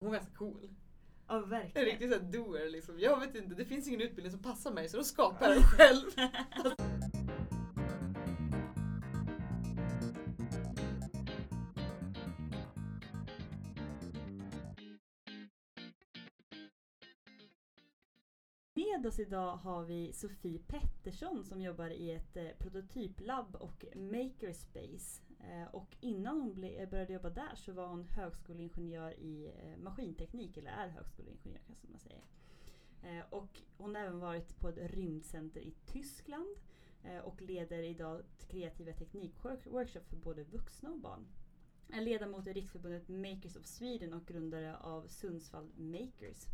Hon var ganska cool. Ja, En verkligen. riktig sån här doer liksom. Jag vet inte, det finns ingen utbildning som passar mig så då skapar jag den själv. Med oss idag har vi Sofie Pettersson som jobbar i ett eh, prototyplabb och makerspace. Eh, och innan hon ble, eh, började jobba där så var hon högskoleingenjör i eh, maskinteknik, eller är högskoleingenjör kanske man säger. Eh, och hon har även varit på ett rymdcenter i Tyskland eh, och leder idag kreativa teknikworkshops för både vuxna och barn. Är ledamot i Riksförbundet Makers of Sweden och grundare av Sundsvall Makers.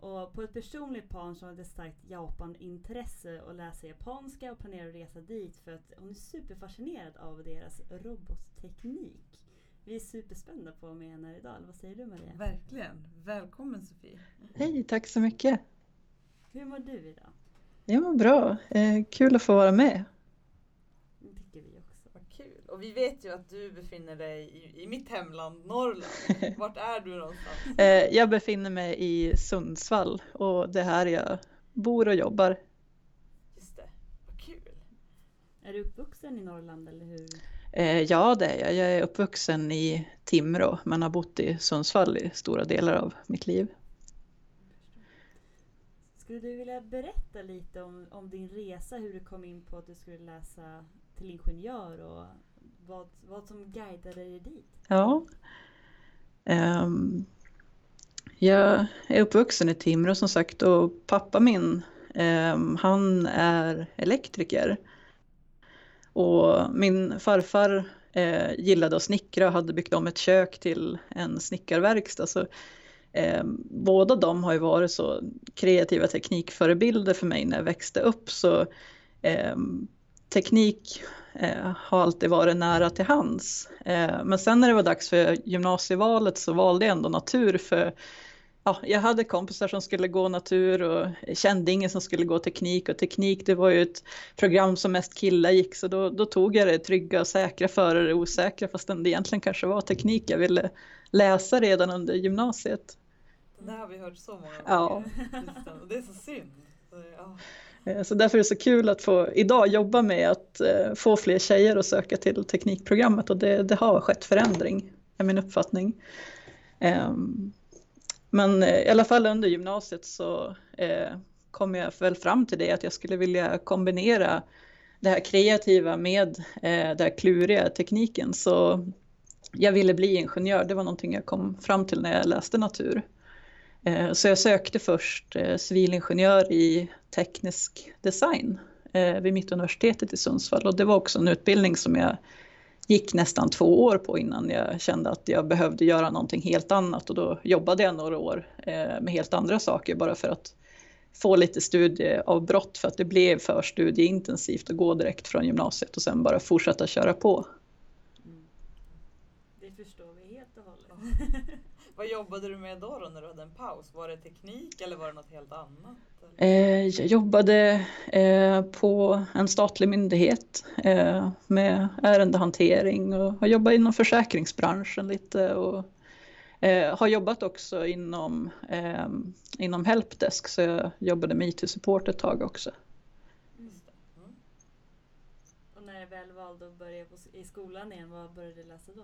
Och på ett personligt plan så har hon ett starkt Japan-intresse och läser japanska och planerar att resa dit för att hon är superfascinerad av deras robotteknik. Vi är superspända på att med henne här idag, vad säger du Maria? Verkligen. Välkommen Sofie. Hej, tack så mycket. Hur mår du idag? Jag mår bra. Eh, kul att få vara med. Det tycker vi också. Vad kul. Och vi vet ju att du befinner dig i, i mitt hemland Norrland. Vart är du någonstans? Eh, jag befinner mig i Sundsvall och det är här jag bor och jobbar. Just det. Vad kul. Är du uppvuxen i Norrland eller hur? Eh, ja, det är jag. Jag är uppvuxen i Timrå men har bott i Sundsvall i stora delar av mitt liv. Skulle du vilja berätta lite om, om din resa, hur du kom in på att du skulle läsa till ingenjör och vad, vad som guidade dig dit? Ja. Um, jag är uppvuxen i Timrå som sagt och pappa min, um, han är elektriker. Och min farfar eh, gillade att snickra och hade byggt om ett kök till en snickarverkstad. Så, eh, båda de har ju varit så kreativa teknikförebilder för mig när jag växte upp. Så eh, teknik eh, har alltid varit nära till hands. Eh, men sen när det var dags för gymnasievalet så valde jag ändå natur för ja, jag hade kompisar som skulle gå natur och kände ingen som skulle gå teknik och teknik det var ju ett program som mest killar gick så då, då tog jag det trygga och säkra före det osäkra fastän det egentligen kanske var teknik jag ville läsa redan under gymnasiet. Det har vi hört så många gånger. Ja. Det är så synd. Så, ja. Eh, så därför är det så kul att få idag jobba med att eh, få fler tjejer att söka till teknikprogrammet och det, det har skett förändring, är min uppfattning. Ehm, men eh, i alla fall under gymnasiet så kom jag väl fram till det att jag skulle vilja kombinera det här kreativa med eh, den här kluriga tekniken. Så jag ville bli ingenjör, det var någonting jag kom fram till när jag läste natur. Eh, Så jag sökte först eh, civilingenjör i teknisk design eh, vid Mittuniversitetet i Sundsvall och det var också en utbildning som jag gick nästan två år på innan jag kände att jag behövde göra någonting helt annat och då jobbade jag några år eh, med helt andra saker bara för att få lite studieavbrott för att det blev för studieintensivt att gå direkt från gymnasiet och sen bara fortsätta köra på. Mm. Det förstår vi helt och hållet. Vad jobbade du med då, då när du hade en paus? Var det teknik eller var det något helt annat? Eh, Jag jobbade eh, på en statlig myndighet eh, med ärendehantering och har jobbat inom försäkringsbranschen lite och eh, har jobbat också inom, eh, inom helpdesk så jag jobbade med IT-support ett tag också. Just det. Mm. Och när väl valde att börja i skolan igen, vad började du läsa då?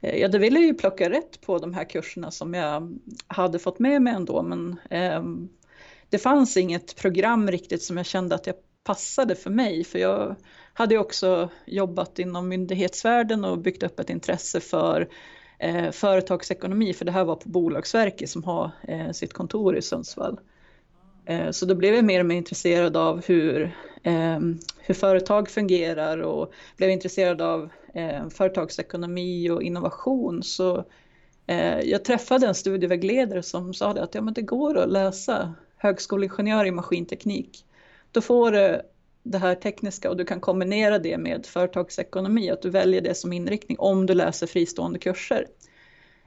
Eh, Ja, det ville jag ju plocka rätt på de här kurserna som jag hade fått med mig ändå, men ehm, det fanns inget program riktigt som jag kände att jag passade för mig, för jag hade ju också jobbat inom myndighetsvärlden och byggt upp ett intresse för eh, företagsekonomi, för det här var på Bolagsverket som har eh, sitt kontor i Sundsvall. Eh, Så då blev jag mer och mer intresserad av hur, eh, Ehm, hur företag fungerar och blev intresserad av eh, företagsekonomi och innovation. Så eh, jag träffade en studievägledare som sa det att ja, men det går att läsa högskoleingenjör i maskinteknik. Då får du det här tekniska och du kan kombinera det med företagsekonomi, att du väljer det som inriktning om du läser fristående kurser.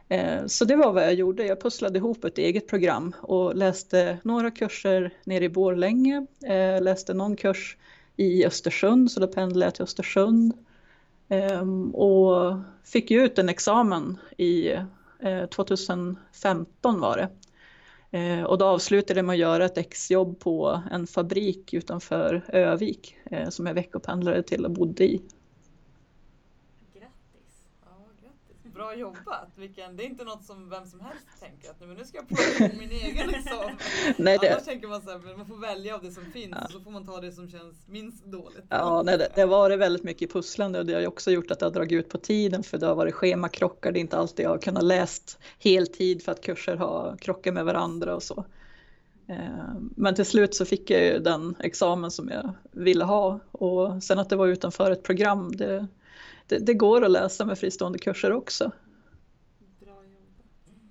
Eh, så det var vad jag gjorde. Jag pusslade ihop ett eget program och läste några kurser nere i Borlänge, eh, läste någon kurs i Östersund, så då pendlade jag till Östersund. Ehm, och fick ju ut en examen i eh, 2015 var det. Och då avslutade jag med att göra ett exjobb på en fabrik utanför Övik som jag veckopendlade till och bodde i bra jobbat. Vilken, det är inte något som vem som helst tänker att men nu ska jag plocka på min egen examen. Nej, det... Annars tänker man så här, man får välja av det som finns ja. och så får man ta det som känns minst dåligt. Ja, nej, det, det har varit väldigt mycket pusslande och det har ju också gjort att det har dragit ut på tiden för det har varit schemakrockar. Det är inte alltid jag har kunnat läst heltid för att kurser har krockat med varandra och så. Eh, men till slut så fick jag ju den examen som jag ville ha och sen att det var utanför ett program, det, det, det, går att läsa med fristående kurser också. Bra jobbat. Mm.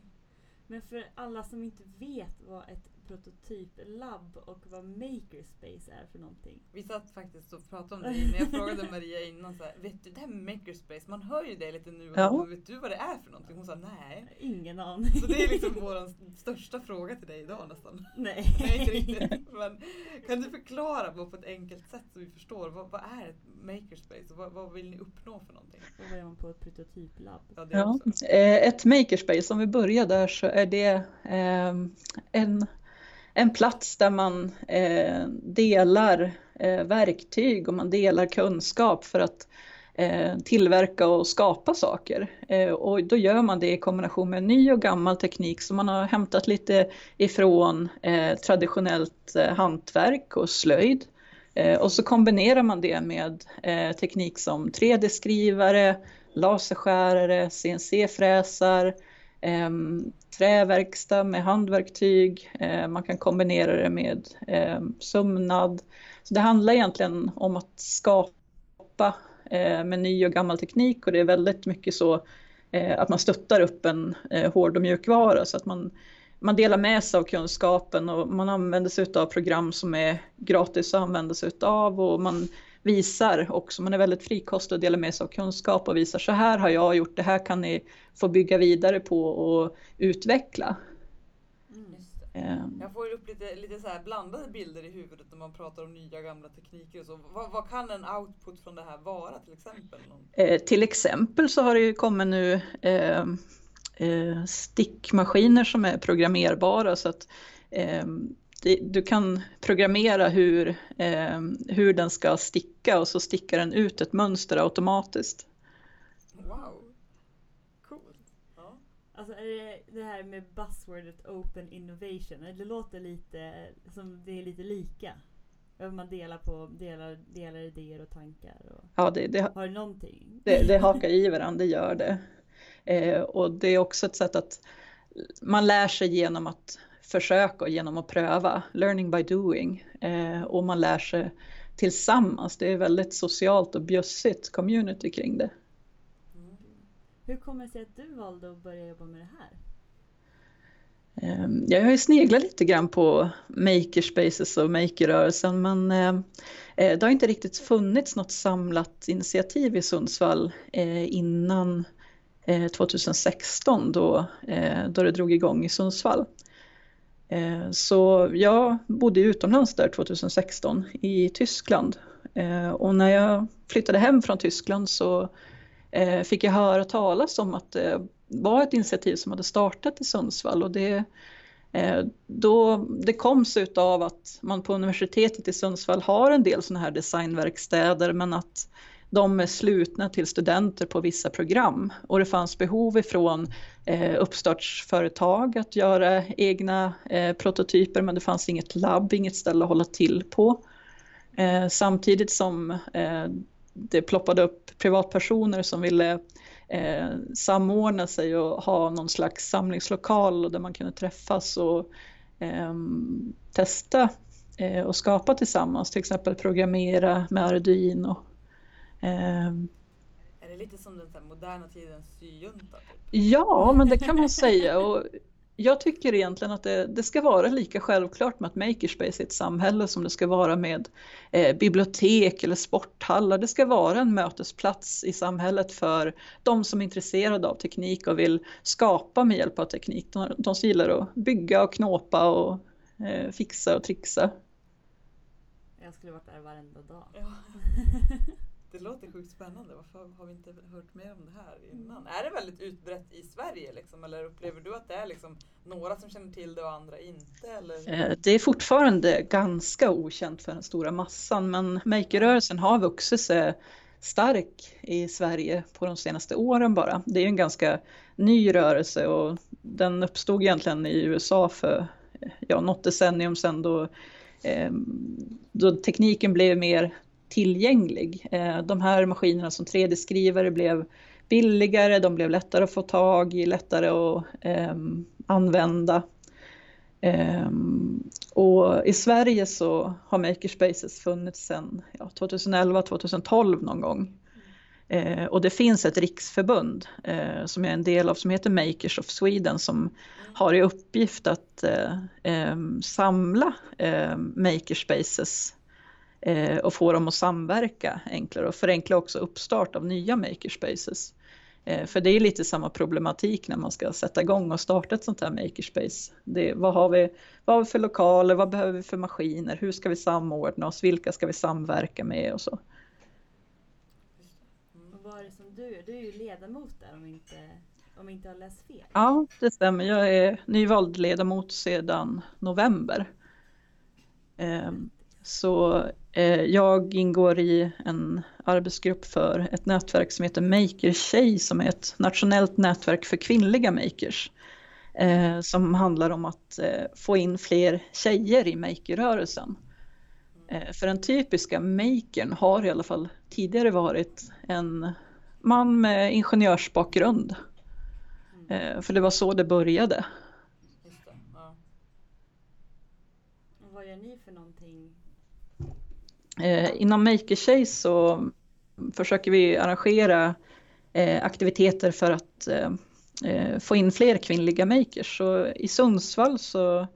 Men för alla som inte vet vad ett prototyplabb och vad makerspace är för någonting. Vi satt faktiskt och pratade om det när jag frågade Maria innan så här, vet du det här med makerspace, man hör ju det lite nu och ja. men vet du vad det är för någonting? Hon sa nej. Ingen aning. Så det är liksom vår största fråga till dig idag nästan. Nej. nej inte riktigt. Men kan du förklara på ett enkelt sätt så vi förstår, vad, vad är ett makerspace och vad, vad, vill ni uppnå för någonting? Och vad är man på ett prototyplabb? Ja, ja. Eh, ett makerspace, om vi börjar där så är det eh, en en plats där man eh, delar eh, verktyg och man delar kunskap för att eh, tillverka och skapa saker. Eh, och då gör man det i kombination med ny och gammal teknik som man har hämtat lite ifrån eh, traditionellt eh, hantverk och slöjd. Eh, och så kombinerar man det med teknik som 3D-skrivare, laserskärare, CNC-fräsar, Ehm, träverkstad med handverktyg, eh, man kan kombinera det med ehm, sömnad. Så det handlar egentligen om att skapa eh, med ny och gammal teknik och det är väldigt mycket så eh, att man stöttar upp en eh, hård och mjukvara så att man, man delar med sig av kunskapen och man använder sig av program som är gratis att använda sig av och man visar också, man är väldigt frikostig och delar med sig av kunskap och visar så här har jag gjort, det här kan ni få bygga vidare på och utveckla. Mm. Um. Jag får upp lite, lite så blandade bilder i huvudet när man pratar om nya gamla tekniker och så. Vad, vad kan en output från det här vara till exempel? Eh, till exempel så har det ju kommit nu eh, eh, stickmaskiner som är programmerbara så att ehm, du kan programmera hur, eh, hur den ska sticka och så stickar den ut ett mönster automatiskt. Wow, coolt. Ja. Alltså är det det här med buzzwordet open innovation, det låter lite som det är lite lika? Man delar på delar, delar idéer och tankar. Och ja, det, det, har någonting? Det, det hakar i varandra, det gör det. Eh, och det är också ett sätt att man lär sig genom att försöka genom att pröva, learning by doing. Eh, och man lär sig tillsammans. Det är väldigt socialt och bjussigt community kring det. Mm. Hur kommer det sig att du valde att börja jobba med det här? Eh, jag har ju sneglat lite grann på makerspaces och makerrörelsen men eh, eh, det har inte riktigt funnits något samlat initiativ i Sundsvall eh, innan 2016 då, då det drog igång i Sundsvall. Eh, så jag bodde utomlands där 2016 i Tyskland. Eh, och när jag flyttade hem från Tyskland så eh, fick jag höra talas om att det var ett initiativ som hade startat i Sundsvall. Och det, då, det kom sig utav att man på universitetet i Sundsvall har en del sådana här designverkstäder men att de är slutna till studenter på vissa program. Och det fanns behov ifrån eh, uppstartsföretag att göra egna eh, prototyper men det fanns inget labb, inget ställe att hålla till på. Eh, samtidigt som eh, det ploppade upp privatpersoner som ville eh, samordna sig och ha någon slags samlingslokal där man kunde träffas och eh, testa eh, och skapa tillsammans, till exempel programmera med Arduino. Um, är det lite som den så moderna tidens syjunta? Typ? Ja, men det kan man säga. Och jag tycker egentligen att det, det, ska vara lika självklart med att makerspace är ett samhälle som det ska vara med eh, bibliotek eller sporthallar. Det ska vara en mötesplats i samhället för de som är intresserade av teknik och vill skapa med hjälp av teknik. De, de gillar att bygga och knåpa och eh, fixa och trixa. Jag skulle varit där varenda dag. Ja. Det låter sjukt spännande. Varför har vi inte hört mer om det här innan? Är det väldigt utbrett i Sverige liksom? Eller upplever du att det är liksom några som känner till det och andra inte? Eller? Eh, det är fortfarande ganska okänt för den stora massan men makerrörelsen har vuxit sig stark i Sverige på de senaste åren bara. Det är en ganska ny rörelse och den uppstod egentligen i USA för ja, något decennium sedan då, eh, då tekniken blev mer tillgänglig. Eh, de här maskinerna som 3D-skrivare blev billigare, de blev lättare att få tag i, lättare att eh, använda. Ehm, och i Sverige så har Makerspaces funnits sedan ja, 2011-2012 någon gång. Eh, och det finns ett riksförbund eh, som jag är en del av som heter Makers of Sweden som har i uppgift att ehm, samla ehm, Makerspaces och få dem att samverka enklare och förenkla också uppstart av nya Makerspaces. Eh, för det är lite samma problematik när man ska sätta igång och starta ett sånt här makerspace. Det, vad, har vi, vad har vi för lokaler, vad behöver vi för maskiner, hur ska vi samordna oss, vilka ska vi samverka med och så. Och vad är det som du är? Du är ju ledamot där om inte, om inte har läst fel. Ja, det stämmer. Jag är nyvald ledamot sedan november. Ehm, så eh, Eh, jag ingår i en arbetsgrupp för ett nätverk som heter Maker Tjej som är ett nationellt nätverk för kvinnliga makers. Eh, som handlar om att eh, få in fler tjejer i makerrörelsen. för den typiska makern har i alla fall tidigare varit en man med ingenjörsbakgrund. för det var så det började. Just det, ja. Vad gör ni Eh, inom Maker så försöker vi arrangera eh, aktiviteter för att eh, eh, få in fler kvinnliga makers. Så I Sundsvall så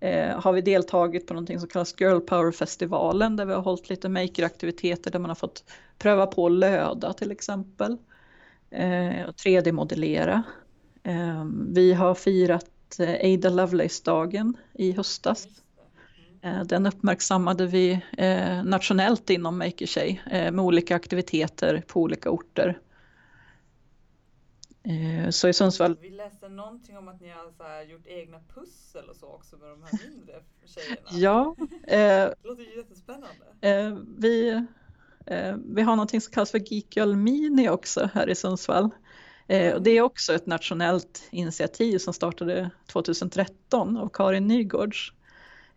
eh, har vi deltagit på någonting som kallas Girl Power-festivalen där vi har hållit lite makeraktiviteter där man har fått pröva på att löda till exempel eh, och 3D-modellera. Eh, vi har firat eh, Ada Lovelace-dagen i höstas den uppmärksammade vi eh, nationellt inom Makertjej eh, med olika aktiviteter på olika orter. Så i Sundsvall. Vi läste någonting om att ni har gjort egna pussel och så också med de här mindre tjejerna. Ja. det låter ju jättespännande. Vi, vi har någonting som kallas för Geek Girl Mini också här i Sundsvall. Det är också ett nationellt initiativ som startade 2013 av Karin Nygårds.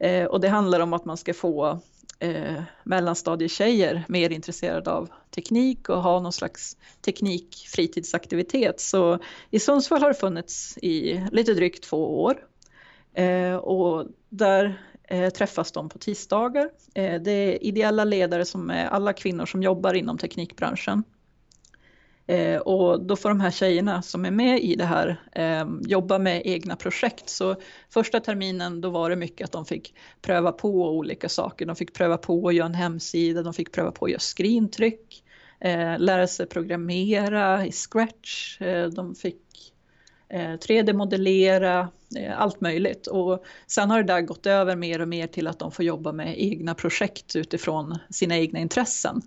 Eh, och det handlar om att man ska få eh, mellanstadietjejer mer intresserade av teknik och ha någon slags teknikfritidsaktivitet. Så i Sundsvall har det funnits i lite drygt två år. Eh, och där eh, träffas de på tisdagar. Eh, det är ideella ledare som är alla kvinnor som jobbar inom teknikbranschen. Eh, och då får de här tjejerna som är med i det här eh, jobba med egna projekt. Så första terminen då var det mycket att de fick pröva på olika saker. De fick pröva på att göra en hemsida, de fick pröva på att göra skrintryck, eh, lära sig programmera i Scratch, eh, de fick eh, 3D-modellera, eh, allt möjligt. Och sen har det där gått över mer och mer till att de får jobba med egna projekt utifrån sina egna intressen.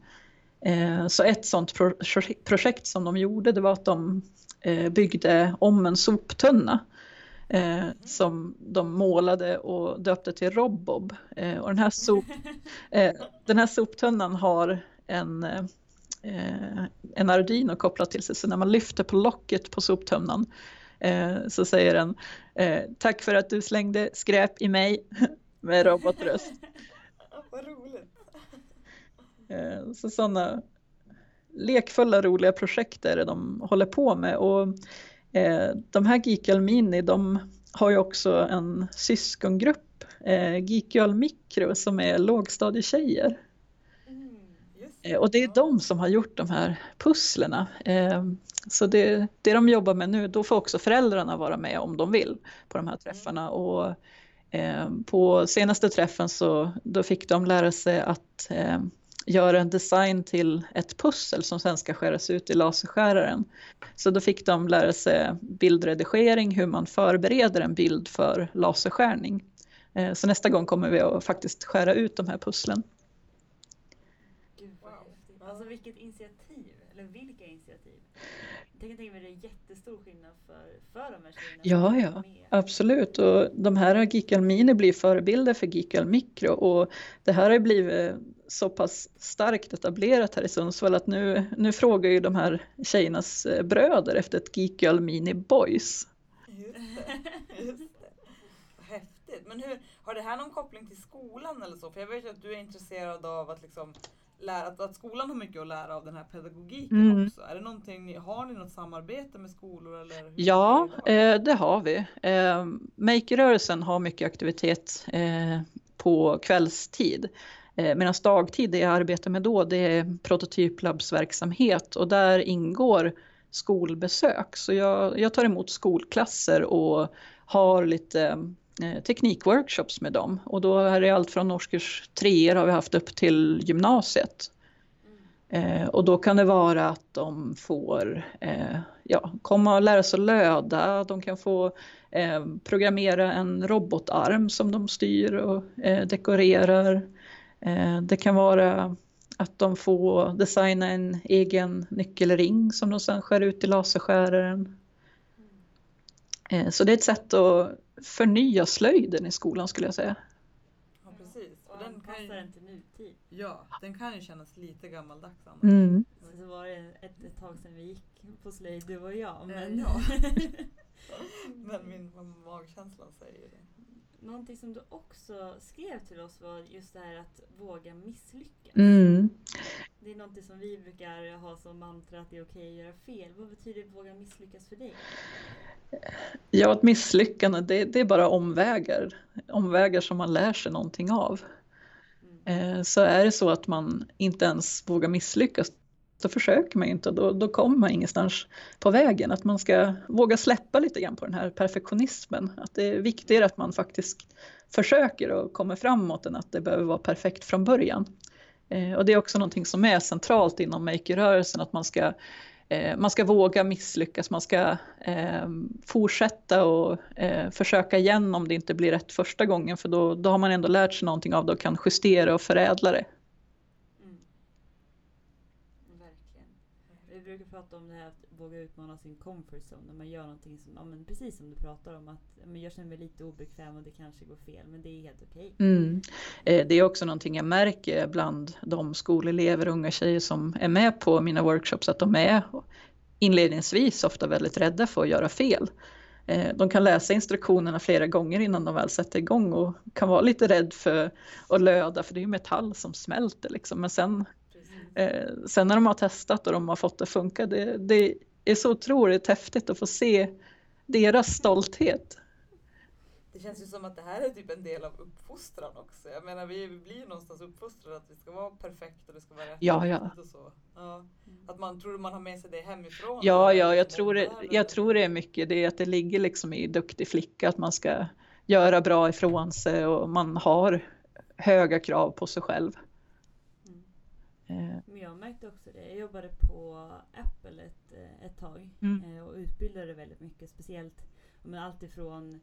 Eh, så ett sånt projekt som de gjorde det var att de eh, byggde om en soptunna eh, som de målade och döpte till Robbob. Och den, här sop, den här soptunnan har en, en Arduino kopplat till sig så när man lyfter på locket på soptunnan så säger den Tack för att du slängde skräp i mig med robotröst. Vad roligt. Eh, så sådana lekfulla roliga projekt är det de håller på med. Och eh, de här Geekgirl Mini de har ju också en syskongrupp, eh, Geekgirl Micro, som är lågstadietjejer. Mm, och det är de som har gjort de här pusslerna. Så det, det de jobbar med nu, då får också föräldrarna vara med om de vill på de här träffarna. Och på senaste träffen så då fick de lära sig att göra en design till ett pussel som sen ska skäras ut i laserskäraren. Så då fick de lära sig bildredigering, hur man förbereder en bild för laserskärning. Eh, så nästa gång kommer vi att faktiskt skära ut de här pusslen. Alltså vilket initiativ, eller vilka initiativ? Jag kan tänka mig att det är jättestor skillnad för, för de här tjejerna. Ja, ja, absolut. Och de här Geekal Mini blir förebilder för Geekal Micro och det här har blivit så pass starkt etablerat här i Sundsvall att nu, nu frågar ju de här tjejernas eh, bröder efter ett Geekal Mini Boys. Just det, just det. Häftigt. Men hur, har det här någon koppling till skolan eller så? För jag vet ju att du är intresserad av att liksom lära, att, att skolan har mycket att lära av den här pedagogiken mm. också. Är det någonting, har ni något samarbete med skolor? Eller ja, det, eh, det, har vi. Eh, Makerrörelsen har mycket aktivitet eh, på kvällstid. Eh, Medan dagtid, det jag arbetar med då, det är prototyplabbsverksamhet och där ingår skolbesök. Så jag, jag tar emot skolklasser och har lite eh, teknikworkshops med dem och då är det allt från årskurs treor har vi haft upp till gymnasiet. Eh, och då kan det vara att de får eh, ja, komma och lära sig löda, de kan få eh, programmera en robotarm som de styr och eh, dekorerar. Eh, det kan vara att de får designa en egen nyckelring som de sen skär ut i laserskäraren. Så det är ett sätt att förnya slöjden i skolan skulle jag säga. Ja precis. Och den kan ju, den till nutid. Ja, den kan ju kännas lite gammaldags annars. Mm. Så var det ett, ett tag sedan vi gick på slöjd du och jag. Men, ja. men min magkänsla säger det. Någonting som du också skrev till oss var just det här att våga misslyckas. Mm. Det är någonting som vi brukar ha som mantra att det är okej att göra fel. Vad betyder våga misslyckas för dig? Ja, ett misslyckande det, det är bara omvägar. Omvägar som man lär sig någonting av. Mm. Eh, så är det så att man inte ens vågar misslyckas så försöker man inte och då, då kommer man ingenstans på vägen. Att man ska våga släppa lite grann på den här perfektionismen. Att det är viktigare att man faktiskt försöker och kommer framåt än att det behöver vara perfekt från början. Eh, och det är också någonting som är centralt inom makerrörelsen att man ska eh, man ska våga misslyckas, man ska eh, fortsätta och eh, försöka igen om det inte blir rätt första gången för då, då har man ändå lärt sig någonting av det och kan justera och förädla det. Brukar prata om det här att våga utmana sin comfort zone. När man gör någonting som, ja, men precis som du pratar om. att men Jag känner mig lite obekväm och det kanske går fel. Men det är helt okej. Okay. Mm. Eh, det är också någonting jag märker bland de skolelever och unga tjejer som är med på mina workshops. Att de är inledningsvis ofta väldigt rädda för att göra fel. Eh, de kan läsa instruktionerna flera gånger innan de väl sätter igång och kan vara lite rädd för att löda för det är ju metall som smälter liksom. Men sen Eh, sen när de har testat och de har fått det att funka, det, det är så otroligt häftigt att få se deras stolthet. Det känns ju som att det här är typ en del av uppfostran också. Jag menar vi blir ju någonstans uppfostrade att vi ska vara perfekta och det ska vara rätt ja, ja. och så. Ja. Att man tror man har med sig det hemifrån. Ja, ja, jag tror, det, jag tror det är mycket det att det ligger liksom i duktig flicka att man ska göra bra ifrån sig och man har höga krav på sig själv. Eh. Men jag märkte också det. Jag jobbade på Apple ett, eh, ett tag mm. Eh, och utbildade väldigt mycket. Speciellt men allt ifrån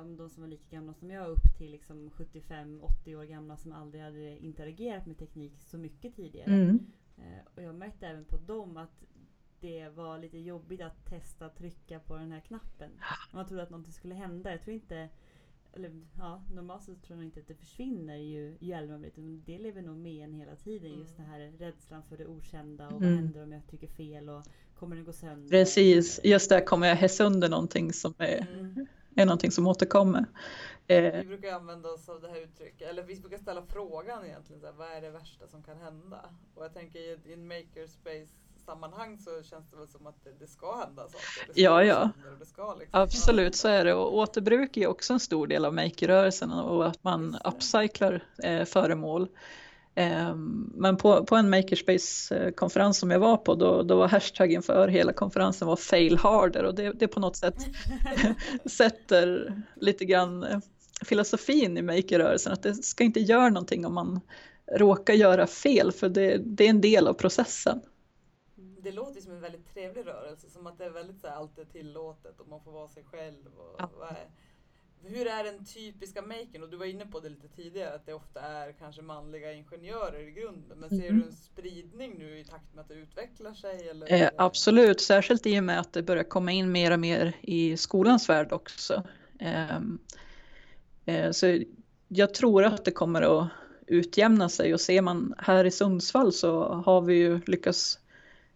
om de som var lika gamla som jag upp till liksom 75-80 år gamla som aldrig hade interagerat med teknik så mycket tidigare. Mm. Och jag märkte även på dem att det var lite jobbigt att testa trycka på den här knappen. Man trodde att någonting skulle hända. Jag tror inte eller ja, normalt så tror jag inte att det försvinner ju, ju äldre man blir. Men det lever nog med en hela tiden. Mm. Just den här rädslan för det okända och mm. vad händer om jag tycker fel och kommer den gå sönder? Precis, just där kommer jag hässa sönder någonting som är, mm. är någonting som återkommer. Eh. Vi brukar använda oss av det här uttrycket, eller vi brukar ställa frågan egentligen, så här, vad är det värsta som kan hända? Och jag tänker i en makerspace sammanhang så känns det väl som att det, det ska hända saker. Ska ja, ja. Ska liksom. Absolut så är det och återbruk är också en stor del av makerrörelsen och att man upcyclar eh, föremål. Eh, men på, på en makerspace-konferens som jag var på då, då var hashtaggen för hela konferensen var fail harder och det, det på något sätt sätter lite grann eh, filosofin i makerrörelsen att det ska inte göra någonting om man råkar göra fel för det, det är en del av processen det låter som en väldigt trevlig rörelse, som att det är väldigt så här, allt är tillåtet och man får vara sig själv. Och, ja. hur är den typiska maken? Och du var inne på det lite tidigare att det ofta är kanske manliga ingenjörer i grunden. Men ser mm. du en spridning nu i takt med att det utvecklar sig? Eller? Eh, absolut, särskilt i och med att det börjar komma in mer och mer i skolans värld också. Eh, eh, så jag tror att det kommer att utjämna sig och ser man här i Sundsvall så har vi ju lyckats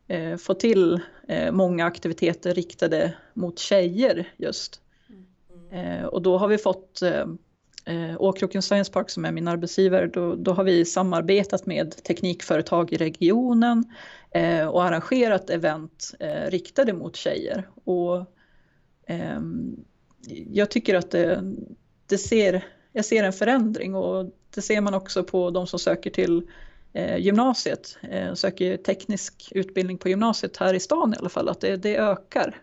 eh, få till eh, många aktiviteter riktade mot tjejer just. Eh, och då har vi fått eh, eh, Åkroken Science Park som är min arbetsgivare, då, då har vi samarbetat med teknikföretag i regionen eh, och arrangerat event eh, riktade mot tjejer. Och, eh, jag tycker att det, det, ser, jag ser en förändring och det ser man också på de som söker till gymnasiet, söker teknisk utbildning på gymnasiet här i stan i alla fall, att det, det ökar.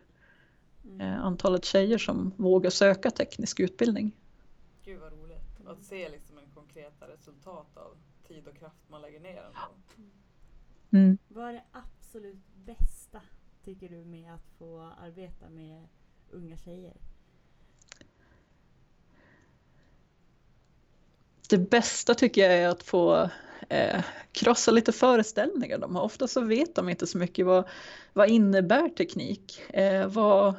Eh, antalet tjejer som vågar söka teknisk utbildning. Gud vad roligt att se liksom en konkreta resultat av tid och kraft man lägger ner. Mm. Vad är det absolut bästa tycker du med att få arbeta med unga tjejer? Det bästa tycker jag är att få eh, krossa lite föreställningar de har. Ofta så vet de inte så mycket vad, vad innebär teknik? Eh, vad,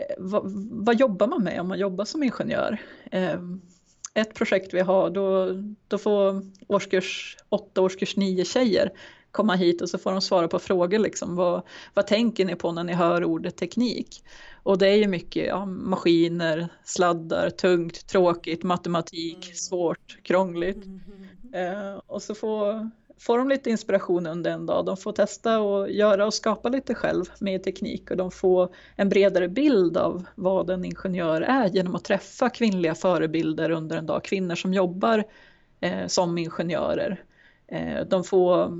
Eh, vad, vad, jobbar man med om man jobbar som ingenjör? Eh, ett projekt vi har, då, då får årskurs 8, årskurs 9 tjejer komma hit och så får de svara på frågor. Liksom. Vad, vad tänker ni på när ni hör ordet teknik? Och det är ju mycket ja, maskiner, sladdar, tungt, tråkigt, matematik, mm. svårt, krångligt. Mm. Eh, och så får får de lite inspiration under en dag. De får testa och göra och skapa lite själv med teknik och de får en bredare bild av vad en ingenjör är genom att träffa kvinnliga förebilder under en dag, kvinnor som jobbar eh, som ingenjörer. Eh, de får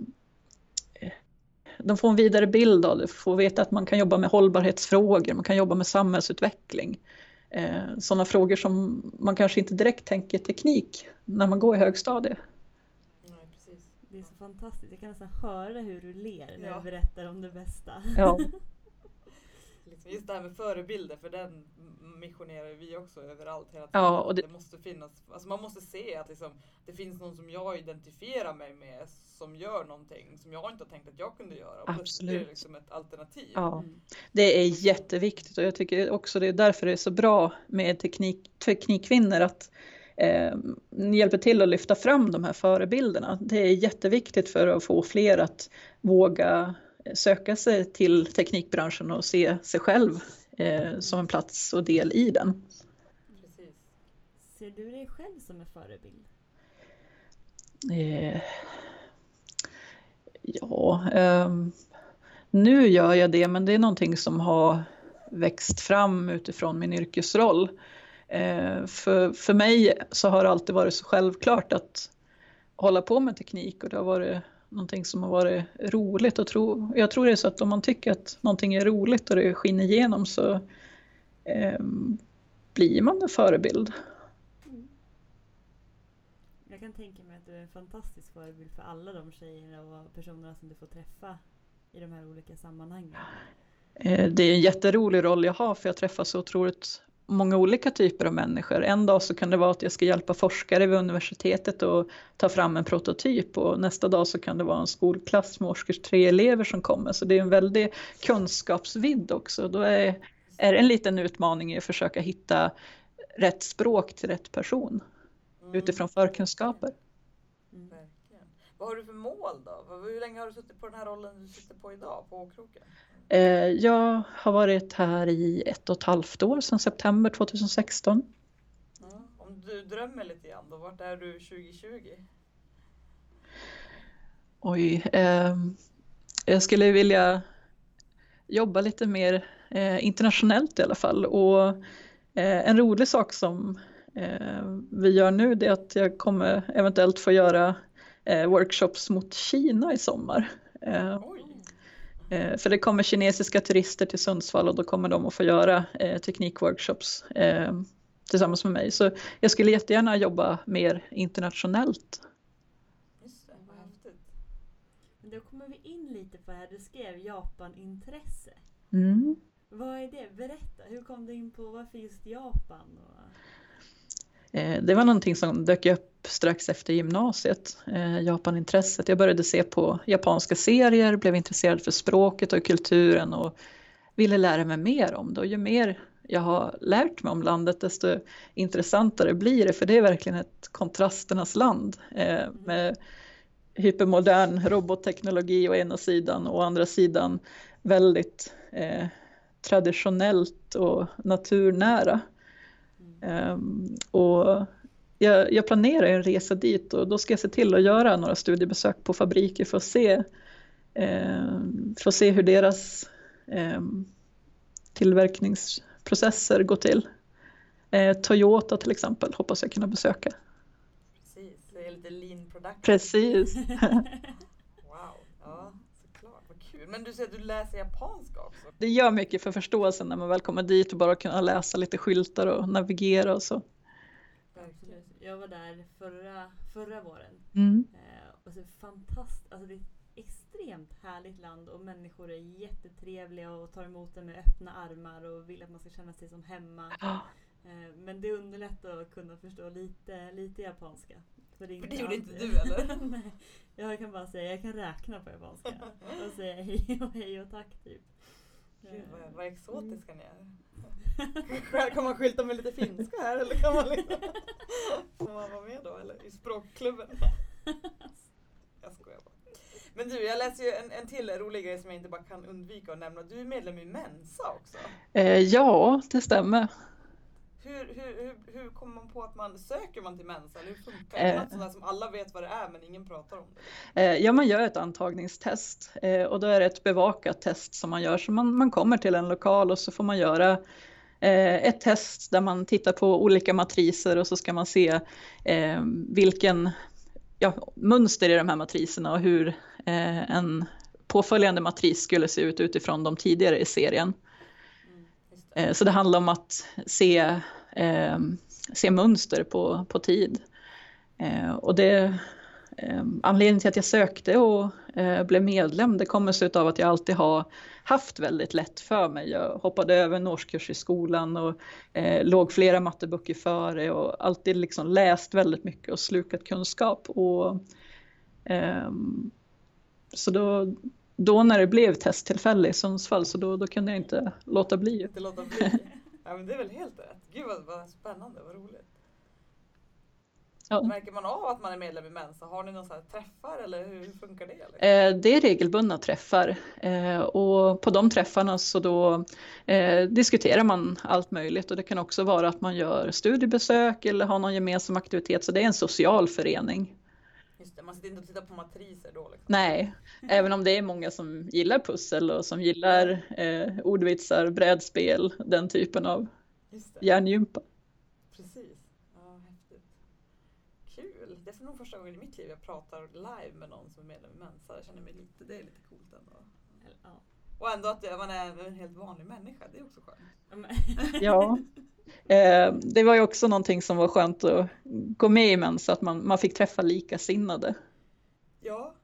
de får en vidare bild av det, får veta att man kan jobba med hållbarhetsfrågor, man kan jobba med samhällsutveckling. Eh, sådana frågor som man kanske inte direkt tänker teknik när man går i högstadiet. Det är så fantastiskt. Jag kan nästan höra hur du ler när ja. du berättar om det bästa. Ja. Liksom just det här med förebilder, för den missionerar vi också överallt hela tiden. Ja, och det... det måste finnas, alltså man måste se att liksom, det finns någon som jag identifierar mig med som gör någonting som jag inte har tänkt att jag kunde göra. Och Absolut. Det är liksom ett alternativ. Ja, mm. det är jätteviktigt och jag tycker också det är därför det är så bra med teknik, teknikkvinnor att eh, hjälper till att lyfta fram de här förebilderna. Det är jätteviktigt för att få fler att våga söka sig till teknikbranschen och se sig själv eh, som en plats och del i den. Precis. Ser du dig själv som en förebild? Eh, ja, ehm, nu gör jag det men det är någonting som har växt fram utifrån min yrkesroll. Eh, för, för mig så har det alltid varit så självklart att hålla på med teknik och det har varit någonting som har varit roligt och tro, jag tror det är så att om man tycker att någonting är roligt och det skiner igenom så eh, blir man en förebild. Jag kan tänka mig att du är en fantastisk förebild för alla de tjejerna och personerna som du får träffa i de här olika sammanhangen. Eh, det är en jätterolig roll jag har för jag träffar så otroligt många olika typer av människor. En dag så kan det vara att jag ska hjälpa forskare vid universitetet och ta fram en prototyp och nästa dag så kan det vara en skolklass med årskurs tre elever som kommer. Så det är en väldig kunskapsvidd också. Då är, är det en liten utmaning i att försöka hitta rätt språk till rätt person mm. utifrån förkunskaper. Mm. Vad har du för mål då? Hur länge har du suttit på den här rollen du sitter på idag på Åkroken? Eh, jag har varit här i ett och ett halvt år sedan september 2016. Ja, om du drömmer lite grann då, vart är du 2020? Oj, eh, jag skulle vilja jobba lite mer eh, internationellt i alla fall och eh, en rolig sak som eh, vi gör nu det är att jag kommer eventuellt få göra eh, workshops mot Kina i sommar. Oj. Eh, för det kommer kinesiska turister till Sundsvall och då kommer de att få göra eh, teknikworkshops eh, tillsammans med mig. Så jag skulle jättegärna jobba mer internationellt. Just det, vad häftigt. Men då kommer vi in lite på här, du skrev Japan-intresse. Mm. Vad är det? Berätta, hur kom du in på varför just Japan? Och... det var någonting som dök upp strax efter gymnasiet, eh, Japanintresset. Jag började se på japanska serier, blev intresserad för språket och kulturen och ville lära mig mer om det. Och ju mer jag har lärt mig om landet desto intressantare blir det för det är verkligen ett kontrasternas land eh, med hypermodern robotteknologi å ena sidan och å andra sidan väldigt eh, traditionellt och naturnära. Um, och jag, jag, planerar en resa dit och då ska jag se till att göra några studiebesök på fabriker för att se, eh, för att se hur deras eh, tillverkningsprocesser går till. Eh, Toyota till exempel hoppas jag kunna besöka. Precis, det är lite lean production. Precis. wow, ja såklart, vad kul. Men du säger att du läser japanska också? Det gör mycket för förståelsen när man väl kommer dit och bara kunna läsa lite skyltar och navigera och så. Jag var där förra, förra våren. Mm. Eh, och så fantastiskt, alltså det är ett extremt härligt land och människor är jättetrevliga och tar emot en med öppna armar och vill att man ska känna sig som hemma. Eh, men det underlättar att kunna förstå lite, lite japanska. För det, det gjorde inte du eller? Nej, jag kan bara säga, jag kan räkna på japanska och säga hej och hej och tack typ. Gud vad, vad exotiska ni är. kan man skylta med lite finska här eller kan man liksom, Får man vara med då eller i språkklubben? Jag skojar bara. Men du, jag läser ju en, en till rolig grej som jag inte bara kan undvika att nämna. Du är medlem i Mensa också. Eh, ja, det stämmer. Hur, hur, hur, hur kommer man på att man söker man till Mensa? Eller hur funkar det? Eh, något som alla vet vad det är men ingen pratar om det. Eh, ja, man gör ett antagningstest eh, och då är det ett bevakat test som man gör. Så man, man kommer till en lokal och så får man göra eh, ett test där man tittar på olika matriser och så ska man se eh, vilken ja, mönster i de här matriserna och hur eh, en påföljande matris skulle se ut utifrån de tidigare i serien. Eh, så det handlar om att se eh, se mönster på, på tid. Eh, och det, eh, anledningen till att jag sökte och eh, blev medlem det kommer sig av att jag alltid har haft väldigt lätt för mig. Jag hoppade över en årskurs i skolan och eh, låg flera matteböcker före och alltid liksom läst väldigt mycket och slukat kunskap. Och, ehm, så då, då när det blev testtillfälle i Sundsvall så då, då kunde jag inte låta bli. Inte låta bli. Ja men det är väl helt rätt. Gud vad, vad spännande, vad roligt. Ja. Märker man av att man är medlem i Mensa? Har ni några träffar eller hur funkar det? Liksom? Eh, det är regelbundna träffar eh, och på de träffarna så då eh, diskuterar man allt möjligt och det kan också vara att man gör studiebesök eller har någon gemensam aktivitet så det är en social förening. Just det, man sitter inte och tittar på matriser då? Liksom. Nej, även om det är många som gillar pussel och som gillar eh, ordvitsar, brädspel, den typen av hjärngympa. Precis, ja häftigt. Kul, det är nog första gången i mitt liv jag pratar live med någon som är medlem i Mensa. Jag känner mig lite, det är lite coolt ändå. Ja. Och ändå att man är en helt vanlig människa, det är också skönt. Ja, Eh, det var ju också någonting som var skönt att gå med i Mensa, att man, man fick träffa likasinnade. Ja.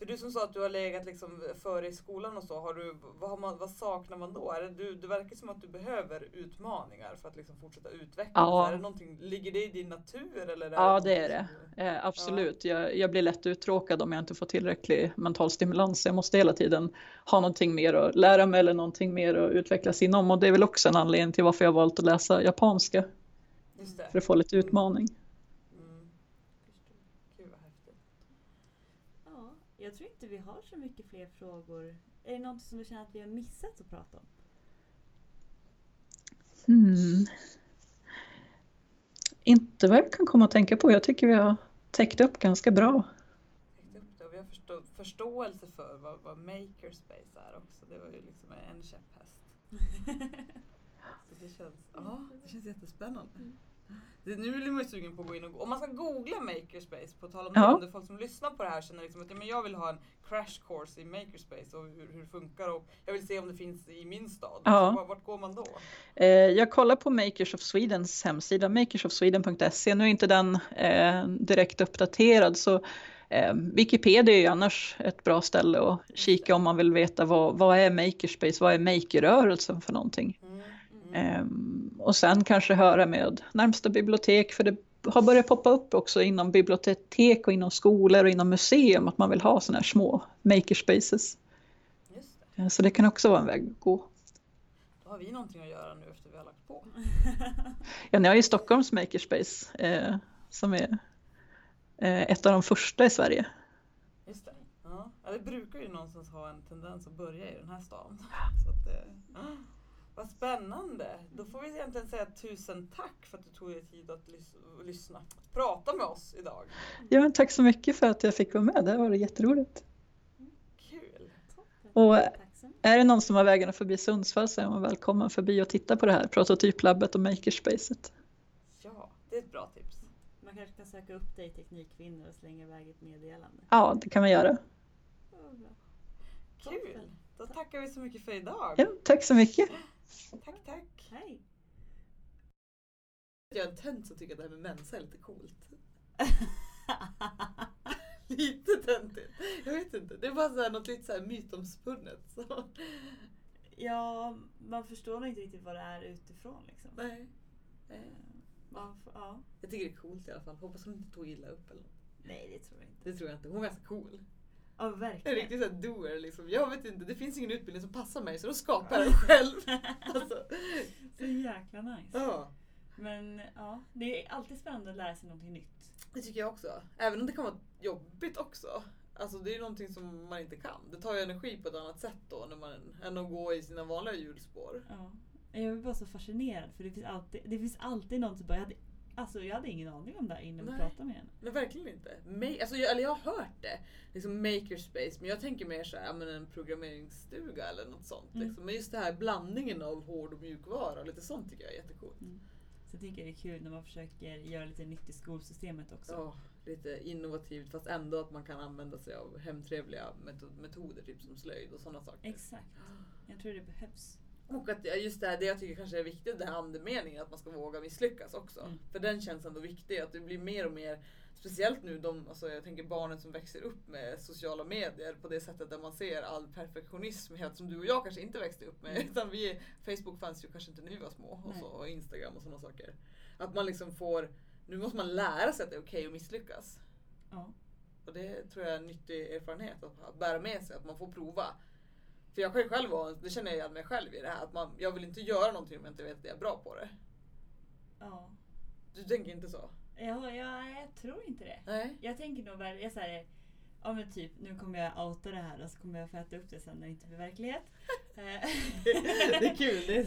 För du som sa att du har legat liksom före i skolan och så, har du, vad, har man, vad saknar man då? Är det, du, det verkar som att du behöver utmaningar för att liksom fortsätta utvecklas. Ja. Är det någonting, ligger det i din natur? Eller ja, det är det. Eh, absolut. Ja. Jag, jag, blir lätt uttråkad om jag inte får tillräcklig mental stimulans. Jag måste hela tiden ha någonting mer att lära mig eller någonting mer att utvecklas inom. Och det är väl också en anledning till varför jag valt att läsa japanska. För att få lite utmaning. Jag tror inte vi har så mycket fler frågor. Är det något som du känner att vi har missat att prata om? Hmm. Inte vad jag kan komma att tänka på. Jag tycker vi har täckt upp ganska bra. Vi har förstå förståelse för vad, vad makerspace är också. Det var ju liksom en käpphäst. det, känns, ja, det känns jättespännande. Det, nu blir man ju sugen på att gå in och Om man ska googla makerspace, på tal om ja. det, folk som lyssnar på det här känner liksom att ja, men jag vill ha en crash course i makerspace och hur, hur det funkar och jag vill se om det finns i min stad. Ja. Så, vart går man då? Eh, jag kollar på Makers of Swedens hemsida, makersofsweden.se. Nu är inte den eh, direkt uppdaterad så eh, Wikipedia är ju annars ett bra ställe att kika om man vill veta vad, vad är makerspace, vad är makerrörelsen för någonting. Mm. Um, och sen kanske höra med närmsta bibliotek för det har börjat poppa upp också inom bibliotek och inom skolor och inom museum att man vill ha sådana här små makerspaces. Det. Så det kan också vara en väg att gå. Då har vi någonting att göra nu efter vi har lagt på. ja, ni har ju Stockholms makerspace eh, som är eh, ett av de första i Sverige. Just det. Ja. ja. det brukar ju någonstans ha en tendens att börja i den här stan. Så att, eh, vad spännande! Då får vi egentligen säga tusen tack för att du tog dig tid att lys lyssna. Prata med oss idag. Ja, men tack så mycket för att jag fick vara med. Det var jätteroligt. Kul! Och är det någon som har vägarna förbi Sundsvall så är man välkommen förbi och titta på det här prototyplabbet och makerspacet. Ja, det är ett bra tips. Man kanske kan söka upp dig i Teknikkvinnor och slänga iväg ett meddelande. Ja, det kan man göra. Kul! Då tackar vi så mycket för idag. Ja, tack så mycket. Tack, tack. Hej. Jag är en tönt som tycker att det här med mensa är lite coolt. lite töntigt. Jag vet inte. Det är bara så här, något lite så här mytomspunnet. Så. Ja, man förstår nog inte riktigt vad det är utifrån. Liksom. Nej. Eh, man, ja. Jag tycker det är coolt i alla fall. Hoppas hon inte tog illa upp eller något. Nej, det tror jag inte. Det tror jag inte. Hon är ganska cool. Ja, verkligen. En riktig sån doer liksom. Jag vet inte, det finns ingen utbildning som passar mig så då skapar jag den själv. alltså. Så jäkla nice. Ja. Men ja, det är alltid spännande att lära sig någonting nytt. Det tycker jag också. Även om det kan vara jobbigt också. Alltså det är ju någonting som man inte kan. Det tar ju energi på ett annat sätt då när man, än att gå i sina vanliga hjulspår. Ja. Jag är bara så fascinerad för det finns alltid, det finns alltid någon som bara, jag hade Alltså jag hade ingen aning om det här innan vi pratade med henne. Nej verkligen inte. Ma- alltså, jag, eller jag har hört det. Liksom makerspace. Men jag tänker mer såhär, men en programmeringsstuga eller något sånt. Mm. Liksom. Men just det här blandningen av hård och mjukvara. Lite sånt tycker jag är jättecoolt. Mm. Så jag tycker det är kul när man försöker göra lite nytt i skolsystemet också. Ja, lite innovativt fast ändå att man kan använda sig av hemtrevliga metoder, typ som slöjd och sådana saker. Exakt. Jag tror det behövs. Och att just det, här, det jag tycker kanske är viktigt, den här andemeningen att man ska våga misslyckas också. Mm. För den känns ändå viktig, att det blir mer och mer Speciellt nu, de, alltså jag tänker barnen som växer upp med sociala medier på det sättet där man ser all perfektionism helt som du och jag kanske inte växte upp med. Mm. Utan vi, Facebook fanns ju kanske inte när vi var små och, så, och Instagram och sådana saker. Att man liksom får, nu måste man lära sig att det är okej okay att misslyckas. Ja. Och det tror jag är en nyttig erfarenhet att bära med sig, att man får prova. För jag kan själv vara, det känner jag igen mig själv i det här, att man, jag vill inte göra någonting om jag inte vet att jag är bra på det. Ja. Du tänker inte så? Ja, ja jag tror inte det. Nej. Jag tänker nog väl, jag säger Ja men typ, nu kommer jag outa det här och så kommer jag få äta upp det sen när det inte blir verklighet. det, det är kul. Det,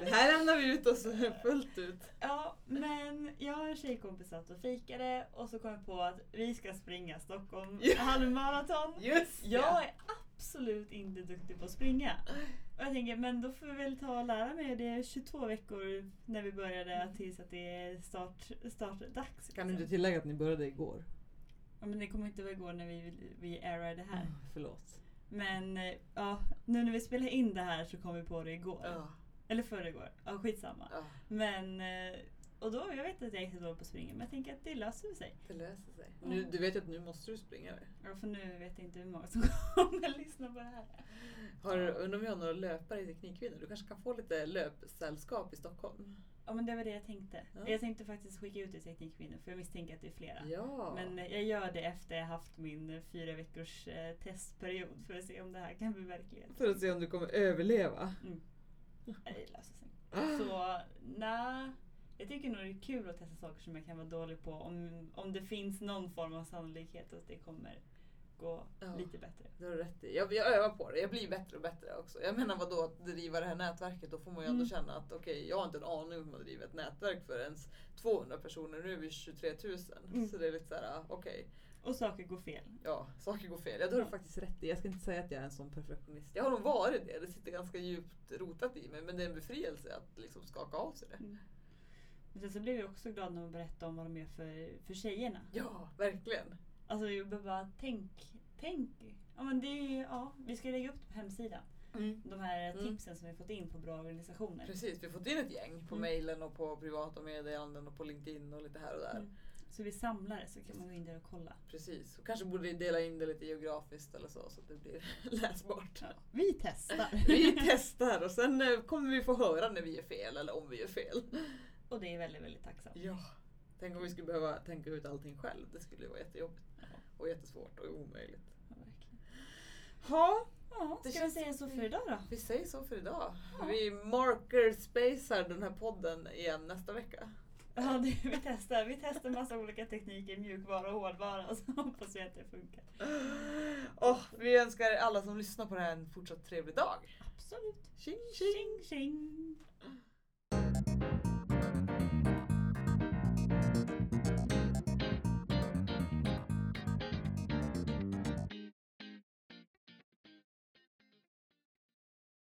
det här lämnar vi ut oss fullt ut. Ja, men jag och en tjejkompis satt och fikade och så kom jag på att vi ska springa Stockholm halvmaraton. Just Jag är absolut inte duktig på att springa. Och jag tänker, men då får vi väl ta och lära mig. Det är 22 veckor när vi började mm. tills att det är start, startdags. Kan du inte tillägga att ni började igår? Ja, men det kommer inte vara igår när vi, vi airar det här. Mm, förlåt. Men eh, ja, nu när vi spelar in det här så kom vi på det igår. Ja. Eller förrgår. Ja, skitsamma. Ja. Men eh, och då, jag vet att jag är så dålig på att springa men jag tänker att det löser sig. Det löser sig. Nu, du vet ju att nu måste du springa det. Ja för nu vet jag inte hur många som kommer lyssna på det här. Har undrar om vi har några löpare i Teknikkvinnor? Du kanske kan få lite löpsällskap i Stockholm? Ja men det var det jag tänkte. Ja. Jag tänkte faktiskt skicka ut till Teknikkvinnor för jag misstänker att det är flera. Ja. Men jag gör det efter jag haft min fyra veckors eh, testperiod för att se om det här kan bli verklighet. För att se om du kommer överleva? Mm. Det löser sig. Så nej. Jag tycker nog det är kul att testa saker som jag kan vara dålig på om, om det finns någon form av sannolikhet att det kommer gå ja, lite bättre. Det har du rätt i. Jag, jag övar på det. Jag blir bättre och bättre också. Jag menar vadå att driva det här nätverket, då får man ju ändå mm. känna att okej, okay, jag har inte en aning om hur man driver ett nätverk för ens 200 personer. Nu är vi 23 000. Mm. Så det är lite såhär, okej. Okay. Och saker går fel. Ja, saker går fel. Ja, det har du faktiskt rätt i. Jag ska inte säga att jag är en sån perfektionist. Jag har nog varit det. Det sitter ganska djupt rotat i mig. Men det är en befrielse att liksom skaka av sig det. Mm. Men sen så blev jag också glad när man berättade om vad de gör för, för tjejerna. Ja, verkligen. Alltså jag bara tänk, tänk. Ja, men det är, ja, vi ska lägga upp det på hemsidan. Mm. De här mm. tipsen som vi fått in på bra organisationer. Precis, vi har fått in ett gäng på mm. mejlen och på privata meddelanden och på LinkedIn och lite här och där. Mm. Så vi samlar det så kan man gå in där och kolla. Precis, och kanske borde dela in det lite geografiskt eller så så att det blir läsbart. Ja, vi testar. Vi testar och sen eh, kommer vi få höra när vi är fel eller om vi är fel. Och det är väldigt, väldigt tacksamt. Ja, tänk om vi skulle behöva tänka ut allting själv. Det skulle vara jättejobbigt. Ja. Och jättesvårt och omöjligt. Ja, verkligen. Ja, Ja, Det ska vi känns säga som så vi- för idag då? vi säger så för idag. Ja. Vi marker spacear den här podden igen nästa vecka. Ja, det, vi testar. Vi testar massa olika tekniker, mjukvara och hårdvara. Så hoppas vi att det funkar. Och vi önskar alla som lyssnar på det här en fortsatt trevlig dag. Absolut. Tjing tjing! Tjing, tjing.